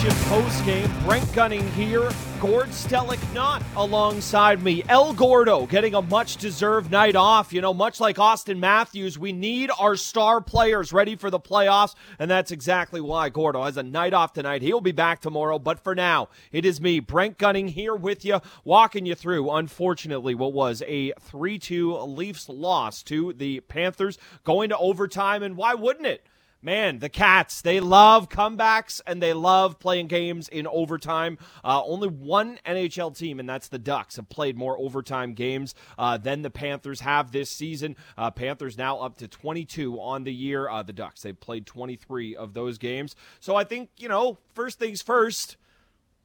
Edition post game. Brent Gunning here. Gord Stellick not alongside me. El Gordo getting a much deserved night off. You know, much like Auston Matthews, we need our star players ready for the playoffs, and that's exactly why Gordo has a night off tonight. He'll be back tomorrow, but for now, it is me, Brent Gunning, here with you, walking you through, unfortunately, what was a 3 2 Leafs loss to the Panthers, going to overtime, and why wouldn't it? Man, the Cats, they love comebacks and they love playing games in overtime. Uh, only one NHL team, and that's the Ducks, have played more overtime games uh, than the Panthers have this season. Uh, Panthers now up to 22 on the year. Uh, the Ducks, they've played 23 of those games. So I think, you know, first things first.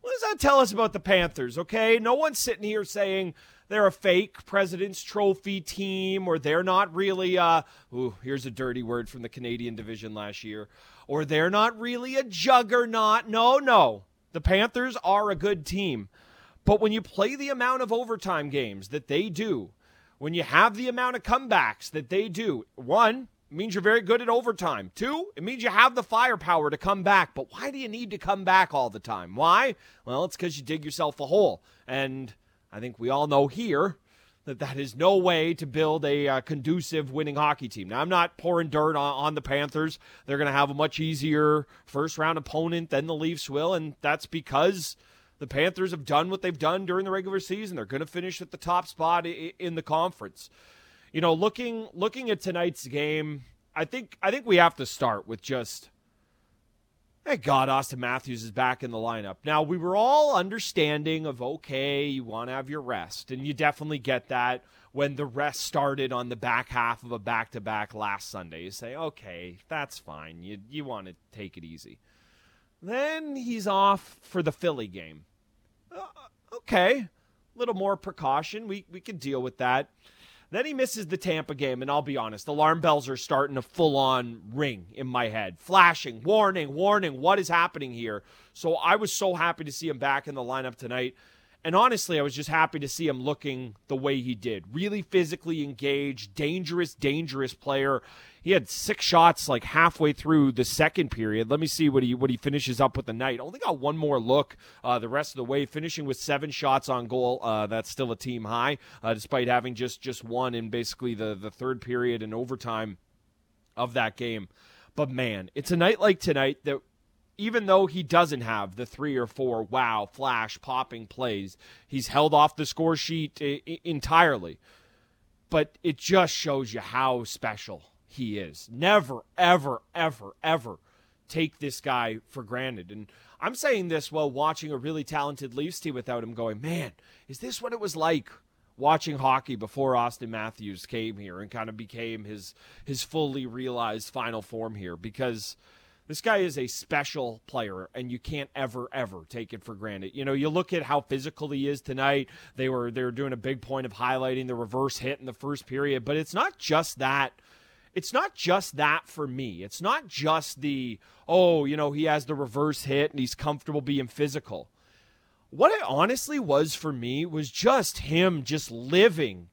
What does that tell us about the Panthers? Okay, no one's sitting here saying they're a fake President's Trophy team, or they're not really, uh, ooh, here's a dirty word from the Canadian division last year, or they're not really a juggernaut. No, no. The Panthers are a good team. But when you play the amount of overtime games that they do, when you have the amount of comebacks that they do, one, means you're very good at overtime. Two, it means you have the firepower to come back. But why do you need to come back all the time? Why? Well, it's because you dig yourself a hole. And I think we all know here that that is no way to build a uh, conducive winning hockey team. Now, I'm not pouring dirt on, on the Panthers. They're going to have a much easier first round opponent than the Leafs will, and that's because the Panthers have done what they've done during the regular season. They're going to finish at the top spot in the conference. You know, looking looking at tonight's game, I think I think we have to start with just Thank God Auston Matthews is back in the lineup. Now, we were all understanding of, okay, you want to have your rest, and you definitely get that when the rest started on the back half of a back to back last Sunday. You say, okay, that's fine. You, you want to take it easy. Then he's off for the Philly game. Uh, okay, a little more precaution. We, we can deal with that. Then he misses the Tampa game, and I'll be honest, alarm bells are starting to full on ring in my head, flashing, warning, warning, what is happening here? So I was so happy to see him back in the lineup tonight. And honestly, I was just happy to see him looking the way he did. Really physically engaged, dangerous, dangerous player. He had six shots like halfway through the second period. Let me see what he what he finishes up with the night. Only got one more look uh, the rest of the way, finishing with seven shots on goal. Uh, that's still a team high, uh, despite having just just one in basically the the third period and overtime of that game. But man, it's a night like tonight that even though he doesn't have the three or four wow flash popping plays, he's held off the score sheet I- entirely. But it just shows you how special he is. Never, ever, ever, ever take this guy for granted. And I'm saying this while watching a really talented Leafs team without him going, man, is this what it was like watching hockey before Auston Matthews came here and kind of became his his fully realized final form here? Because – this guy is a special player, and you can't ever, ever take it for granted. You know, you look at how physical he is tonight. They were they were doing a big point of highlighting the reverse hit in the first period, but it's not just that. It's not just that for me. It's not just the oh, you know, he has the reverse hit and he's comfortable being physical. What it honestly was for me was just him just living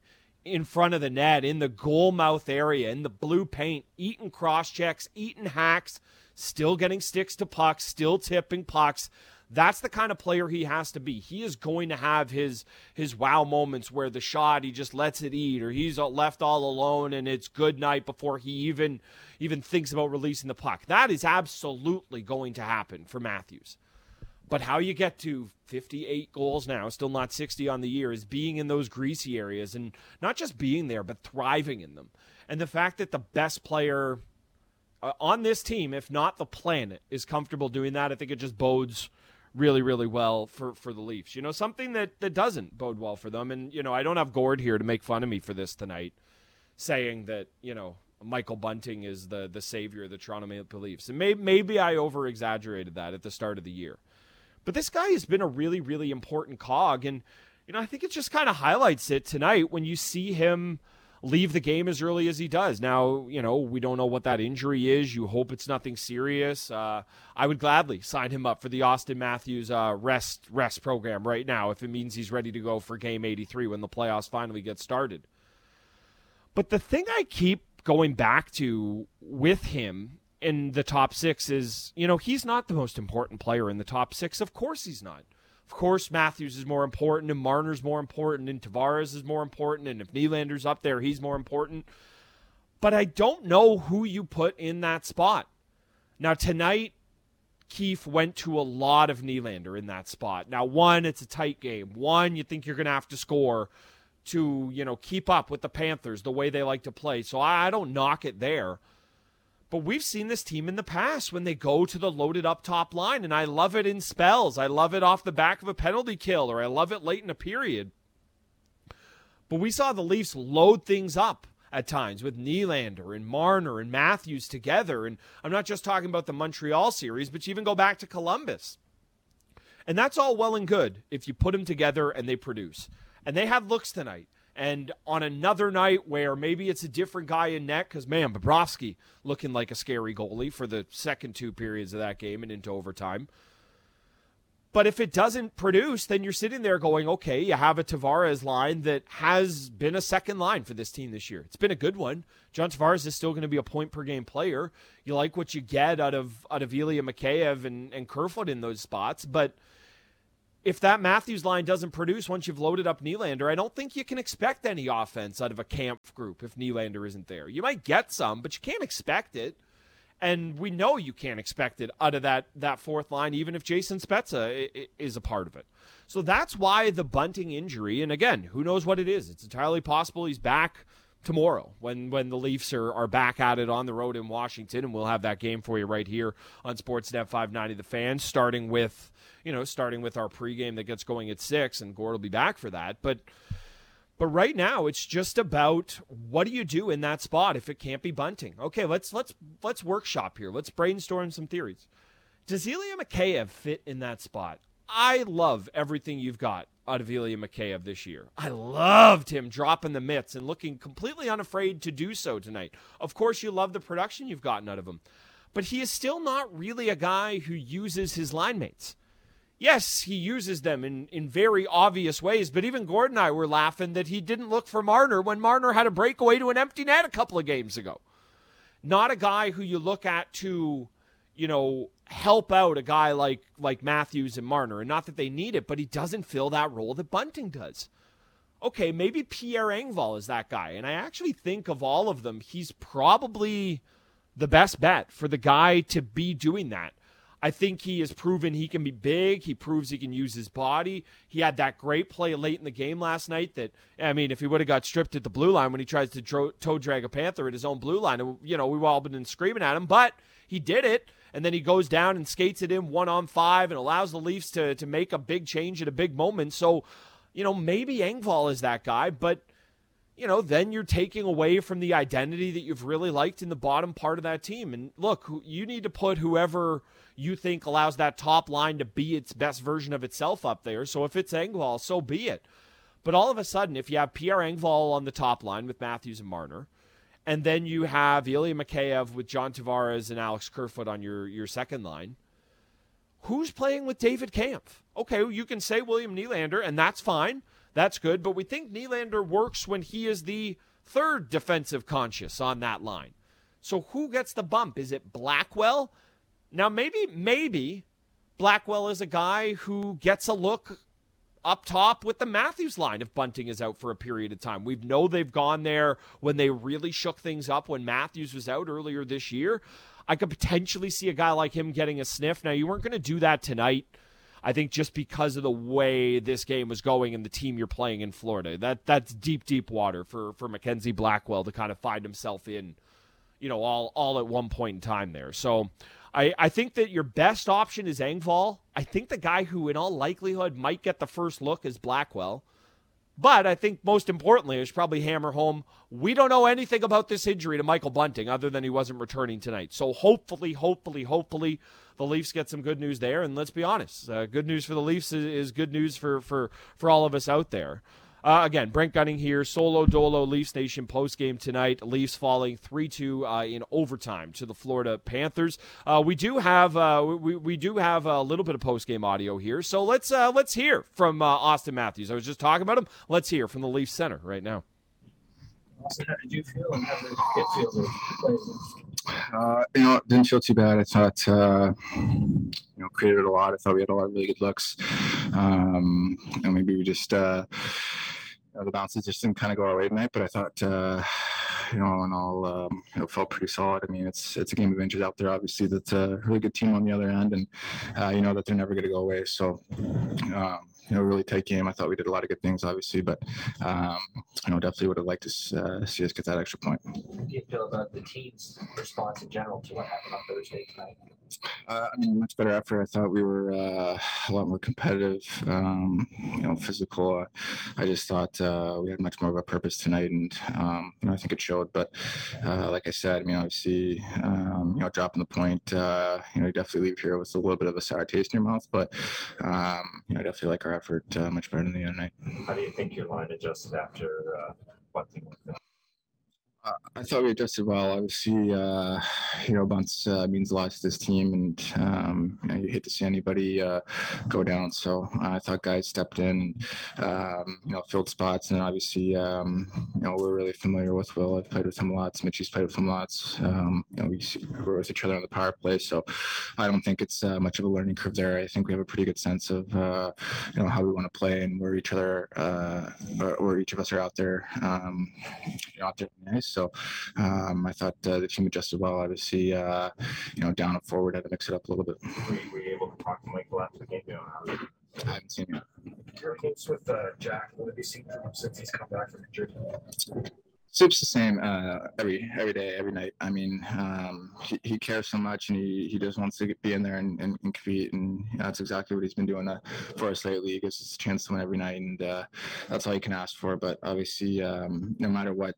in front of the net in the goal mouth area in the blue paint, eating cross checks, eating hacks still getting sticks to pucks, still tipping pucks. That's the kind of player he has to be. He is going to have his his wow moments where the shot he just lets it eat, or he's left all alone and it's good night before he even even thinks about releasing the puck. That is absolutely going to happen for Matthews. But how you get to 58 goals now, still not 60 on the year, is being in those greasy areas and not just being there, but thriving in them. And the fact that the best player Uh, on this team, if not the planet, is comfortable doing that, I think it just bodes really, really well for, for the Leafs. You know, something that, that doesn't bode well for them. And, you know, I don't have Gord here to make fun of me for this tonight, saying that, you know, Michael Bunting is the, the savior of the Toronto Maple Leafs. And may, maybe I over exaggerated that at the start of the year. But this guy has been a really, really important cog. And, you know, I think it just kind of highlights it tonight when you see him – leave the game as early as he does. Now, you know, we don't know what that injury is. You hope it's nothing serious. Uh, I would gladly sign him up for the Auston Matthews uh, rest rest program right now if it means he's ready to go for game 83 when the playoffs finally get started. But the thing I keep going back to with him in the top six is, you know, he's not the most important player in the top six. Of course he's not. Of course Matthews is more important and Marner's more important and Tavares is more important. And if Nylander's up there, he's more important. But I don't know who you put in that spot. Now, tonight, Keefe went to a lot of Nylander in that spot. Now, one, it's a tight game. One, you think you're going to have to score to, you know, keep up with the Panthers the way they like to play. So I, I don't knock it there. But we've seen this team in the past when they go to the loaded up top line, and I love it in spells. I love it off the back of a penalty kill, or I love it late in a period. But we saw the Leafs load things up at times with Nylander and Marner and Matthews together. And I'm not just talking about the Montreal series, but you even go back to Columbus. And that's all well and good if you put them together and they produce. And they had looks tonight. And on another night where maybe it's a different guy in net, because man, Bobrovsky looking like a scary goalie for the second two periods of that game and into overtime. But if it doesn't produce, then you're sitting there going, okay, you have a Tavares line that has been a second line for this team this year. It's been a good one. John Tavares is still going to be a point per game player. You like what you get out of out of Ilya Mikheyev and, and Kerfoot in those spots. But if that Matthews line doesn't produce once you've loaded up Nylander, I don't think you can expect any offense out of a Kampf group if Nylander isn't there. You might get some, but you can't expect it and we know you can't expect it out of that that fourth line, even if Jason Spezza is a part of it. So that's why the Bunting injury, and again, who knows what it is? It's entirely possible he's back tomorrow when when the Leafs are, are back at it on the road in Washington, and we'll have that game for you right here on Sportsnet 590 The Fans, starting with you know starting with our pregame that gets going at six, and Gord will be back for that, but. But right now, it's just about what do you do in that spot if it can't be Bunting? Okay, let's let's let's workshop here. Let's brainstorm some theories. Does Ilya Mikheyev fit in that spot? I love everything you've got out of Ilya Mikheyev this year. I loved him dropping the mitts and looking completely unafraid to do so tonight. Of course, you love the production you've gotten out of him, but he is still not really a guy who uses his line mates yes, he uses them in, in very obvious ways, but even Gordon and I were laughing that he didn't look for Marner when Marner had a breakaway to an empty net a couple of games ago. Not a guy who you look at to, you know, help out a guy like like Matthews and Marner, and not that they need it, but he doesn't fill that role that Bunting does. Okay, maybe Pierre Engvall is that guy, and I actually think of all of them, he's probably the best bet for the guy to be doing that. I think he has proven he can be big. He proves he can use his body. He had that great play late in the game last night. That I mean, if he would have got stripped at the blue line when he tries to toe drag a panther at his own blue line, you know, we've all been screaming at him, but he did it. And then he goes down and skates it in one on five and allows the Leafs to to make a big change at a big moment. So, you know, maybe Engvall is that guy, but you know, then you're taking away from the identity that you've really liked in the bottom part of that team. And look, you need to put whoever you think allows that top line to be its best version of itself up there. So if it's Engvall, so be it. But all of a sudden, if you have Pierre Engvall on the top line with Matthews and Marner, and then you have Ilya Mikheyev with John Tavares and Alex Kerfoot on your, your second line, who's playing with David Kampf? Okay, you can say William Nylander, and that's fine. That's good. But we think Nylander works when he is the third defensive conscious on that line. So who gets the bump? Is it Blackwell? Now, maybe, maybe Blackwell is a guy who gets a look up top with the Matthews line if Bunting is out for a period of time. We know they've gone there when they really shook things up when Matthews was out earlier this year. I could potentially see a guy like him getting a sniff. Now, you weren't going to do that tonight. I think just because of the way this game was going and the team you're playing in Florida. That that's deep, deep water for for Mackenzie Blackwell to kind of find himself in, you know, all all at one point in time there. So I, I think that your best option is Engvall. I think the guy who, in all likelihood, might get the first look is Blackwell. But I think most importantly, I should probably hammer home we don't know anything about this injury to Michael Bunting other than he wasn't returning tonight. So hopefully, hopefully, hopefully, the Leafs get some good news there. And let's be honest, uh, good news for the Leafs is, is, good news for, for, for all of us out there. Uh, again, Brent Gunning here, solo dolo Leafs Nation post game tonight. Leafs falling three two uh, in overtime to the Florida Panthers. Uh, we do have uh, we, we do have a little bit of post game audio here, so let's uh, let's hear from uh, Auston Matthews. I was just talking about him. Let's hear from the Leafs center right now. Auston, how did you feel and how did it feel to play? Uh, you know, didn't feel too bad. I thought, uh, you know, created a lot. I thought we had a lot of really good looks. Um, and maybe we just, uh, you know, the bounces just didn't kind of go our way tonight. But I thought, uh, you know, and all, um, you know, felt pretty solid. I mean, it's it's a game of inches out there. Obviously, that's a really good team on the other end, and uh, you know that they're never going to go away. So, um, you know, really tight game. I thought we did a lot of good things, obviously, but um, you know, definitely would have liked to uh, see us get that extra point. How do you feel about the team's response in general to what happened on Thursday tonight? Uh, I mean, much better effort. I thought we were uh, a lot more competitive, um, you know, physical. I just thought uh, we had much more of a purpose tonight, and um, you know, I think it showed. But uh, like I said, I mean, obviously, um, you know, dropping the point, uh, you know, you definitely leave here with a little bit of a sour taste in your mouth. But um, you know, I definitely like our effort uh, much better than the other night. How do you think your line adjusted after what like that? Uh, I thought we adjusted well. Obviously, uh, you know, Bunce uh, means a lot to this team, and um, you, know, you hate to see anybody uh, go down. So I thought guys stepped in, um, you know, filled spots, and obviously, um, you know, we're really familiar with Will. I've played with him lots. Mitchie's played with him lots. Um, you know, we were with each other on the power play, so I don't think it's uh, much of a learning curve there. I think we have a pretty good sense of, uh, you know, how we want to play and where each other, where each of us are out there, um, you know, out there nice. So um, I thought uh, the team adjusted well. Obviously, uh, you know, down and forward, had to mix it up a little bit. Were you, were you able to talk to Michael after the game? You know, I haven't seen it. Your games with uh, Jack, what have you seen from him since he's come back from injury? Soup's the same uh, every every day, every night. I mean, um, he, he cares so much, and he, he just wants to be in there and, and, and compete, and that's exactly what he's been doing uh, for us lately. He gives us a chance to win every night, and uh, that's all you can ask for. But obviously, um, no matter what,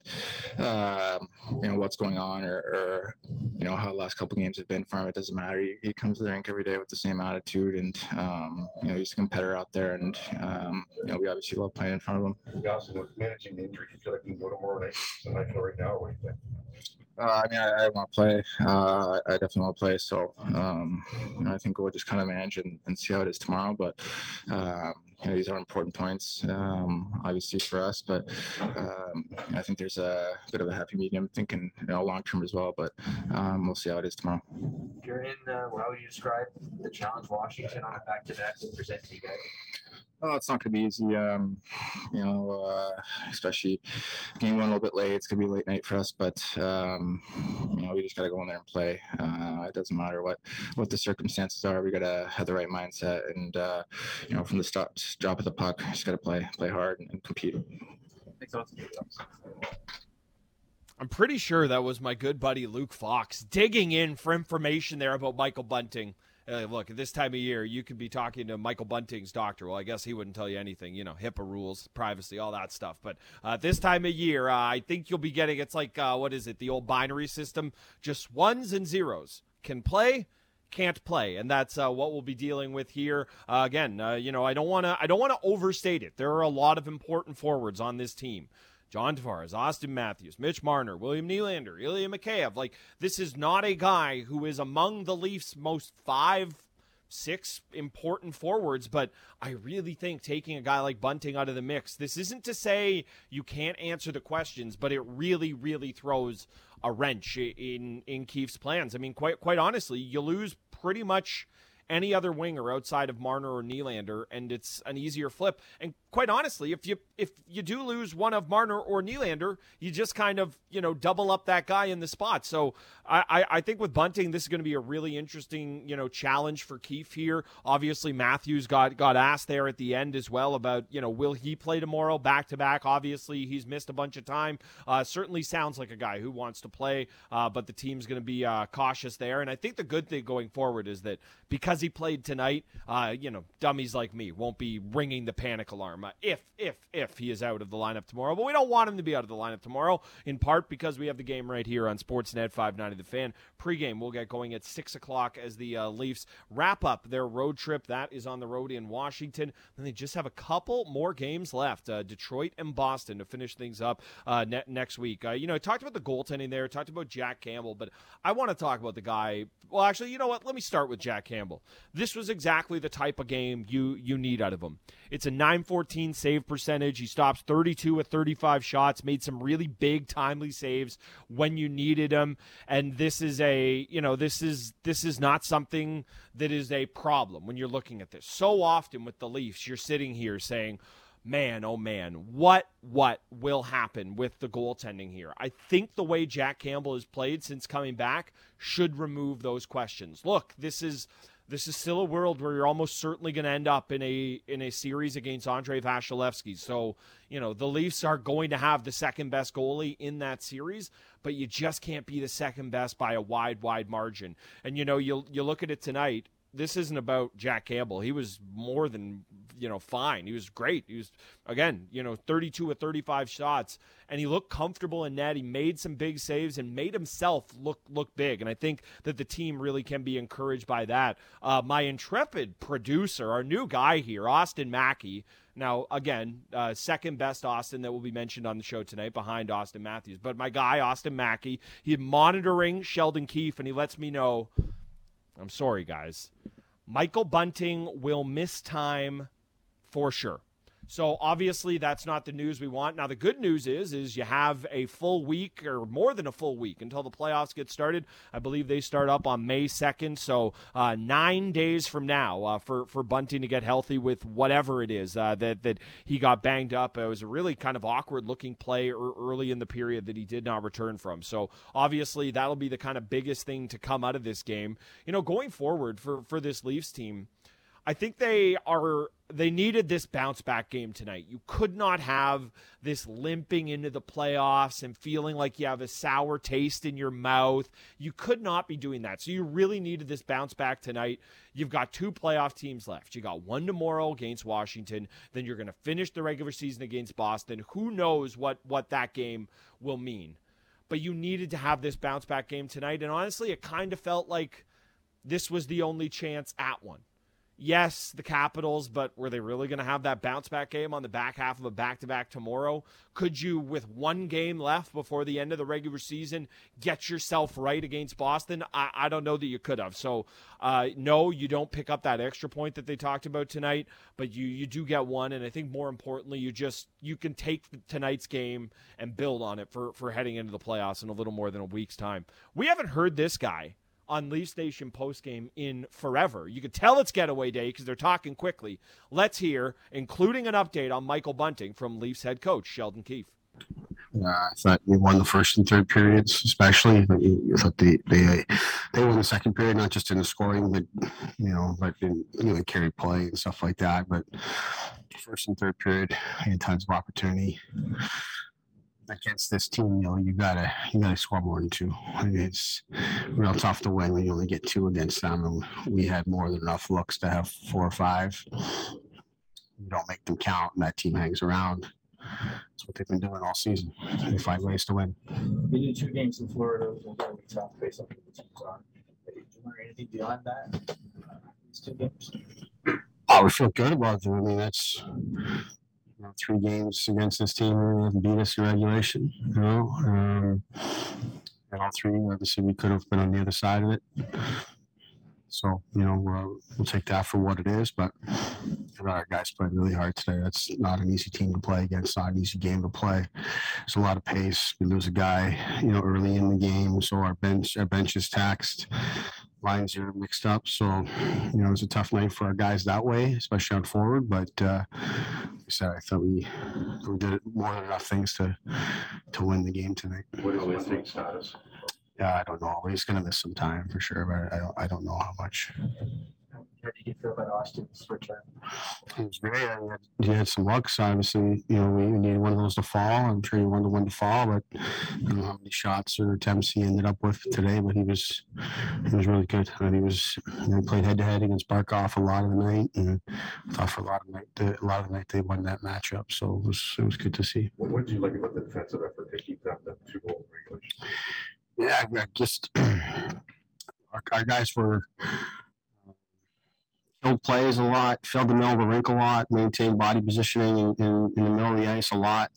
uh, you know what's going on, or, or, you know how the last couple games have been for him, it doesn't matter. He, he comes to the rink every day with the same attitude, and um, you know he's a competitor out there, and um, you know we obviously love playing in front of him. Managing the injury, you feel like you can go to more nights than I feel right now. What do you think? Uh, I mean, I, I want to play. Uh, I definitely want to play. So, um, you know, I think we'll just kind of manage and, and see how it is tomorrow. But, um, you know, these are important points, um, obviously for us. But um, I think there's a bit of a happy medium, thinking you know long term as well. But um, we'll see how it is tomorrow. You're in. Uh, how would you describe the challenge Washington on a back to back to present to you guys? Oh, it's not going to be easy. Um, you know, uh, especially game one a little bit late. It's going to be a late night for us, but um, you know, we just got to go in there and play. Uh, it doesn't matter what what the circumstances are. We got to have the right mindset, and uh, you know, from the stop, drop of the puck, just got to play play hard and, and compete. I'm pretty sure that was my good buddy Luke Fox digging in for information there about Michael Bunting. Uh, look, at this time of year, you could be talking to Michael Bunting's doctor. Well, I guess he wouldn't tell you anything, you know, HIPAA rules, privacy, all that stuff. But uh, this time of year, uh, I think you'll be getting it's like, uh, what is it, the old binary system? Just ones and zeros. Can play, can't play, and that's uh, what we'll be dealing with here. Uh, again, uh, you know, I don't want to, I don't want to overstate it. There are a lot of important forwards on this team. John Tavares, Auston Matthews, Mitch Marner, William Nylander, Ilya Mikheyev. Like, this is not a guy who is among the Leafs' most five, six important forwards, but I really think taking a guy like Bunting out of the mix, this isn't to say you can't answer the questions, but it really, really throws a wrench in in Keefe's plans. I mean, quite quite honestly, you lose pretty much any other winger outside of Marner or Nylander, and it's an easier flip. And quite honestly, if you if you do lose one of Marner or Nylander, you just kind of you know double up that guy in the spot. So I I think with Bunting, this is going to be a really interesting you know challenge for Keefe here. Obviously, Matthews got got asked there at the end as well about you know will he play tomorrow back to back. Obviously, he's missed a bunch of time. Uh, certainly sounds like a guy who wants to play, uh, but the team's going to be uh, cautious there. And I think the good thing going forward is that because he played tonight, uh, you know, dummies like me won't be ringing the panic alarm uh, if if if he is out of the lineup tomorrow. But we don't want him to be out of the lineup tomorrow, in part because we have the game right here on Sportsnet 590 The Fan. Pregame will get going at six o'clock as the uh, Leafs wrap up their road trip. That is on the road in Washington. Then they just have a couple more games left: uh, Detroit and Boston to finish things up uh, ne- next week. Uh, you know, I talked about the goaltending there, talked about Jack Campbell, but I want to talk about the guy. Well, actually, you know what? Let me start with Jack Campbell. This was exactly the type of game you you need out of him. It's a 9-14 save percentage. He stops 32 with 35 shots, made some really big timely saves when you needed him. And this is a, you know, this is this is not something that is a problem when you're looking at this. So often with the Leafs, you're sitting here saying, man, oh man, what what will happen with the goaltending here? I think the way Jack Campbell has played since coming back should remove those questions. Look, this is this is still a world where you're almost certainly going to end up in a in a series against Andrei Vasilevskiy. So, you know, the Leafs are going to have the second best goalie in that series, but you just can't be the second best by a wide wide margin. And you know, you you look at it tonight, this isn't about Jack Campbell. He was more than you know fine. He was great. He was again, you know, 32 or 35 shots, and he looked comfortable in net. He made some big saves and made himself look look big. And I think that the team really can be encouraged by that. Uh, my intrepid producer, our new guy here, Austin Mackey. Now, again, uh, second best Austin that will be mentioned on the show tonight behind Auston Matthews. But my guy, Austin Mackey, he's monitoring Sheldon Keefe, and he lets me know I'm sorry, guys. Michael Bunting will miss time for sure. So obviously that's not the news we want. Now the good news is is you have a full week or more than a full week until the playoffs get started. I believe they start up on May 2nd, so uh, 9 days from now uh, for for Bunting to get healthy with whatever it is uh, that that he got banged up. It was a really kind of awkward looking play early in the period that he did not return from. So obviously that'll be the kind of biggest thing to come out of this game. You know, going forward for for this Leafs team, I think they are they needed this bounce back game tonight. You could not have this limping into the playoffs and feeling like you have a sour taste in your mouth. You could not be doing that. So you really needed this bounce back tonight. You've got two playoff teams left. You got one tomorrow against Washington, then you're going to finish the regular season against Boston. Who knows what what that game will mean. But you needed to have this bounce back game tonight and honestly it kind of felt like this was the only chance at one yes, the Capitals, but were they really going to have that bounce back game on the back half of a back to back tomorrow? Could you, with one game left before the end of the regular season, get yourself right against Boston? I, I don't know that you could have. So, uh, no, you don't pick up that extra point that they talked about tonight, but you you do get one, and I think more importantly, you just you can take tonight's game and build on it for for heading into the playoffs in a little more than a week's time. We haven't heard this guy on Leafs Nation postgame in forever. You could tell it's getaway day because they're talking quickly. Let's hear, including an update on Michael Bunting from Leafs head coach Sheldon Keefe. Uh, I thought we won the first and third periods, especially. I thought they they they won the second period, not just in the scoring, but you know, but in you know, carry play and stuff like that. But first and third period, I had tons of opportunity against this team, you know, you gotta you gotta score more than two. It's real tough to win when you only get two against them. And we had more than enough looks to have four or five. You don't make them count, and that team hangs around. That's what they've been doing all season. They find ways to win. We did two games in Florida. Was going to be tough based on the teams on. Did you learn anything beyond that? Uh, these two games. Oh, we feel good about them. I mean, that's know, three games against this team beat us in regulation. You know, um, and all three, obviously, we could have been on the other side of it. So you know, we'll, we'll take that for what it is. But our guys played really hard today. That's not an easy team to play against. Not an easy game to play. It's a lot of pace. We lose a guy, you know, early in the game, so our bench our bench is taxed lines are mixed up. So, you know, it was a tough night for our guys that way, especially on forward. But uh, like I said, I thought we we did more than enough things to to win the game tonight. What is his status? Yeah, I don't know. He's going to miss some time for sure, but I don't I don't know how much. How did you feel about Austin's return? Was great. I mean, he had some lucks. Obviously, you know, we needed one of those to fall. I'm sure he wanted one to fall, but I don't know how many shots or attempts he ended up with today. But he was he was really good. And he was you know, played head to head against Barkov a lot of the night, and I thought for a lot of the night, a lot of the night they won that matchup. So it was it was good to see. What, what did you like about the defensive effort to keep them the two goal regulation? Yeah, just our, our guys were filled plays a lot, filled the middle of the rink a lot, maintained body positioning in, in, in, the middle of the ice a lot.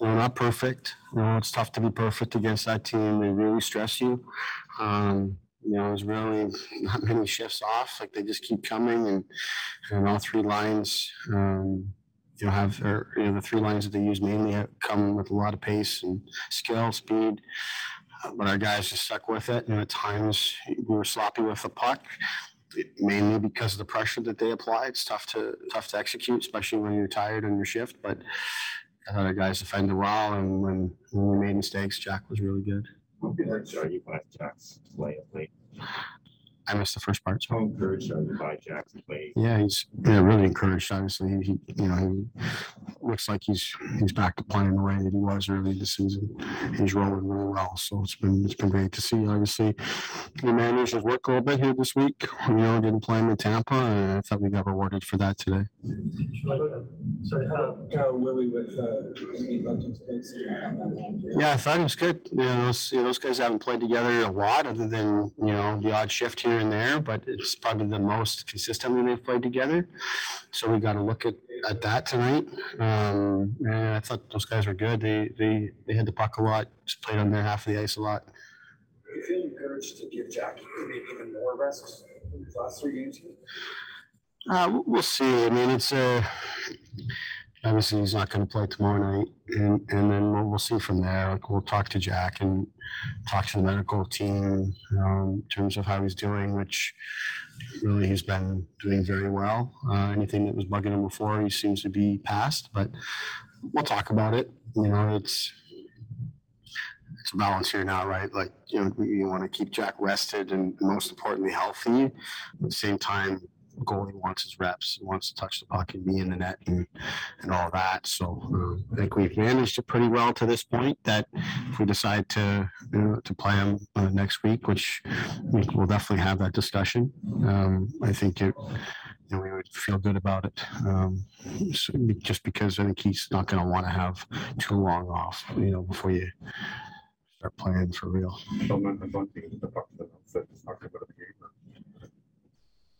Know, not perfect. You know, it's tough to be perfect against that team. They really stress you. Um, you know, there's really not many shifts off. Like they just keep coming, and and all three lines. Um, you know have or you know the three lines that they use mainly come with a lot of pace and skill, speed. Uh, But our guys just stuck with it, and at times we were sloppy with the puck, mainly because of the pressure that they apply. It's tough to tough to execute, especially when you're tired on your shift. But I thought our guys defended well, and when, when we made mistakes, Jack was really good. Are you Jack's play late? I missed the first part. How encouraged are you by Jack's play? Yeah, he's yeah, really encouraged. Obviously, he, he you know he looks like he's he's back to playing the way that he was early this season. He's rolling really well, so it's been it's been great to see. Obviously, we managed his work a little bit here this week. You know, didn't play him in Tampa, and I thought we got rewarded for that today. So how, how Willie with, uh, Steve Bunting's pace? Yeah, I thought it was good. You know, those, you know, those guys haven't played together a lot, other than you know the odd shift here and there. But it's probably the most consistently they've played together. So we got to look at, at that tonight. Um, and I thought those guys were good. They they they had the puck a lot, just played on their half of the ice a lot. you feel encouraged to give Jackie maybe even more rest in these last three games? Uh, we'll- see. I mean, it's uh, obviously he's not going to play tomorrow night, and and then we'll, we'll see from there. Like, we'll talk to Jack and talk to the medical team um, in terms of how he's doing, which really he's been doing very well. Uh, anything that was bugging him before, he seems to be past. But we'll talk about it. You know, it's it's a balance here now, right? Like you know, you want to keep Jack rested and most importantly healthy. At the same time, goalie wants his reps, wants to touch the puck and be in the net and, and all that. So um, I think we've managed it pretty well to this point. That if we decide to you know, to play him uh, next week, which we will definitely have that discussion, um, I think it. Know, we would feel good about it, um, so just because I think he's not going to want to have too long off, you know, before you start playing for real.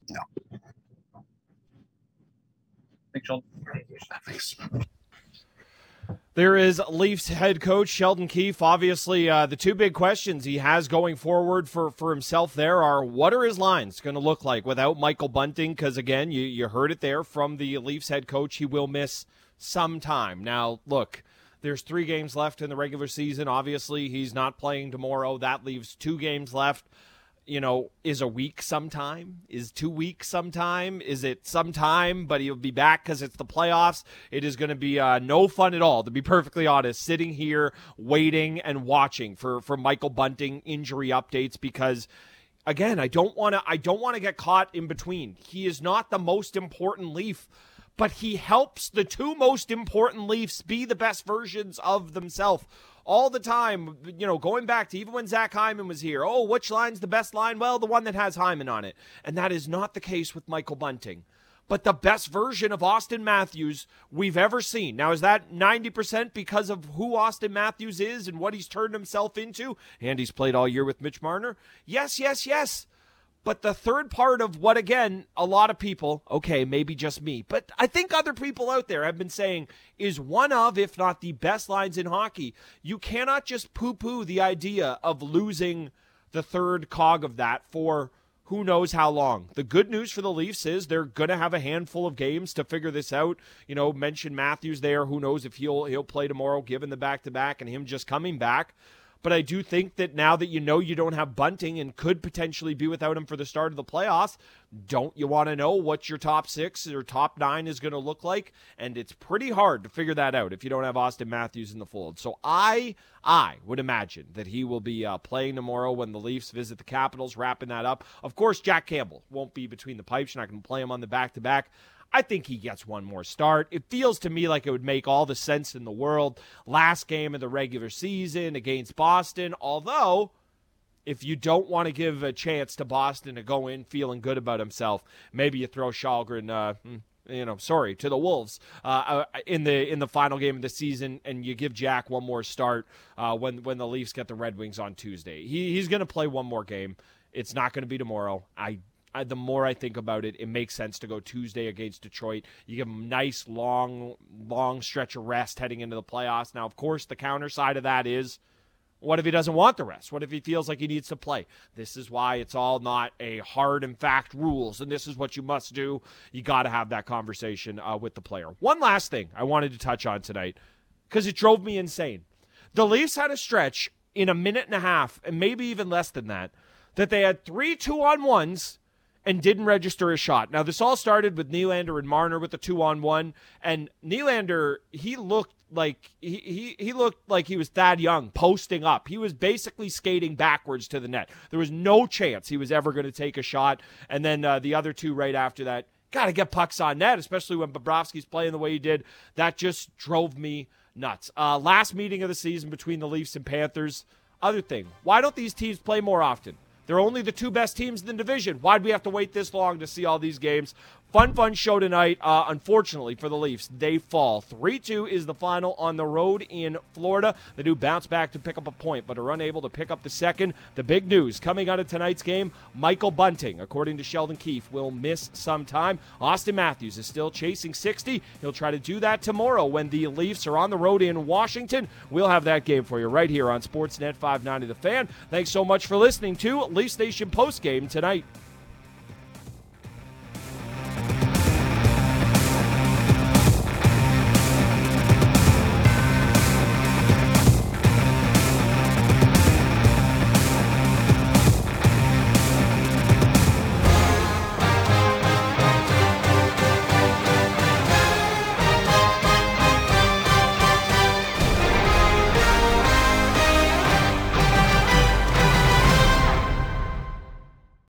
So I'm, I'm going to get the puck to them, so it's not gonna go to the game. Thanks, Sean. Thanks. There is Leafs head coach Sheldon Keefe. Obviously, uh, the two big questions he has going forward for, for himself there are what are his lines going to look like without Michael Bunting? Because, again, you, you heard it there from the Leafs head coach. He will miss some time. Now, look, there's three games left in the regular season. Obviously, he's not playing tomorrow. That leaves two games left you know, is a week sometime? Is two weeks sometime? Is it sometime, but he'll be back because it's the playoffs? It is going to be uh, no fun at all, to be perfectly honest, sitting here waiting and watching for, for Michael Bunting injury updates because again, I don't want to I don't want to get caught in between. He is not the most important Leaf, but he helps the two most important Leafs be the best versions of themselves all the time, you know, going back to even when Zach Hyman was here. Oh, which line's the best line? Well, the one that has Hyman on it. And that is not the case with Michael Bunting. But the best version of Auston Matthews we've ever seen. Now, is that 90% because of who Auston Matthews is and what he's turned himself into? And he's played all year with Mitch Marner? Yes, yes, yes. But the third part of what, again, a lot of people, okay, maybe just me, but I think other people out there have been saying is one of, if not the best lines in hockey. You cannot just poo poo the idea of losing the third cog of that for who knows how long. The good news for the Leafs is they're going to have a handful of games to figure this out. You know, mention Matthews there. Who knows if he'll he'll play tomorrow given the back to back and him just coming back. But I do think that now that you know you don't have Bunting and could potentially be without him for the start of the playoffs, don't you want to know what your top six or top nine is going to look like? And it's pretty hard to figure that out if you don't have Auston Matthews in the fold. So I, I would imagine that he will be uh, playing tomorrow when the Leafs visit the Capitals, wrapping that up. Of course, Jack Campbell won't be between the pipes. You're not going to play him on the back to back. I think he gets one more start. It feels to me like it would make all the sense in the world. Last game of the regular season against Boston, although if you don't want to give a chance to Boston to go in feeling good about himself, maybe you throw Kallgren, uh, you know, sorry, to the Wolves uh, in the in the final game of the season, and you give Jack one more start uh, when when the Leafs get the Red Wings on Tuesday. He, he's going to play one more game. It's not going to be tomorrow. I I, the more I think about it, it makes sense to go Tuesday against Detroit. You give them a nice long, long stretch of rest heading into the playoffs. Now, of course, the counter side of that is What if he doesn't want the rest? What if he feels like he needs to play? This is why it's all not a hard and fact rules, and this is what you must do. You got to have that conversation uh, with the player. One last thing I wanted to touch on tonight because it drove me insane. The Leafs had a stretch in a minute and a half, and maybe even less than that, that they had three two on ones and didn't register a shot. Now, this all started with Nylander and Marner with the two on one, and Nylander he looked like he, he he looked like he was Thad Young posting up. He was basically skating backwards to the net. There was no chance he was ever going to take a shot. And then uh, the other two right after that, got to get pucks on net, especially when Bobrovsky's playing the way he did. That just drove me nuts. Uh, last meeting of the season between the Leafs and Panthers. Other thing, why don't these teams play more often? They're only the two best teams in the division. Why'd we have to wait this long to see all these games? Fun, fun show tonight. Uh, unfortunately for the Leafs, they fall. 3 2 is the final on the road in Florida. They do bounce back to pick up a point, but are unable to pick up the second. The big news coming out of tonight's game Michael Bunting, according to Sheldon Keefe, will miss some time. Auston Matthews is still chasing 60. He'll try to do that tomorrow when the Leafs are on the road in Washington. We'll have that game for you right here on Sportsnet 590 The Fan. Thanks so much for listening to Leafs Nation postgame tonight.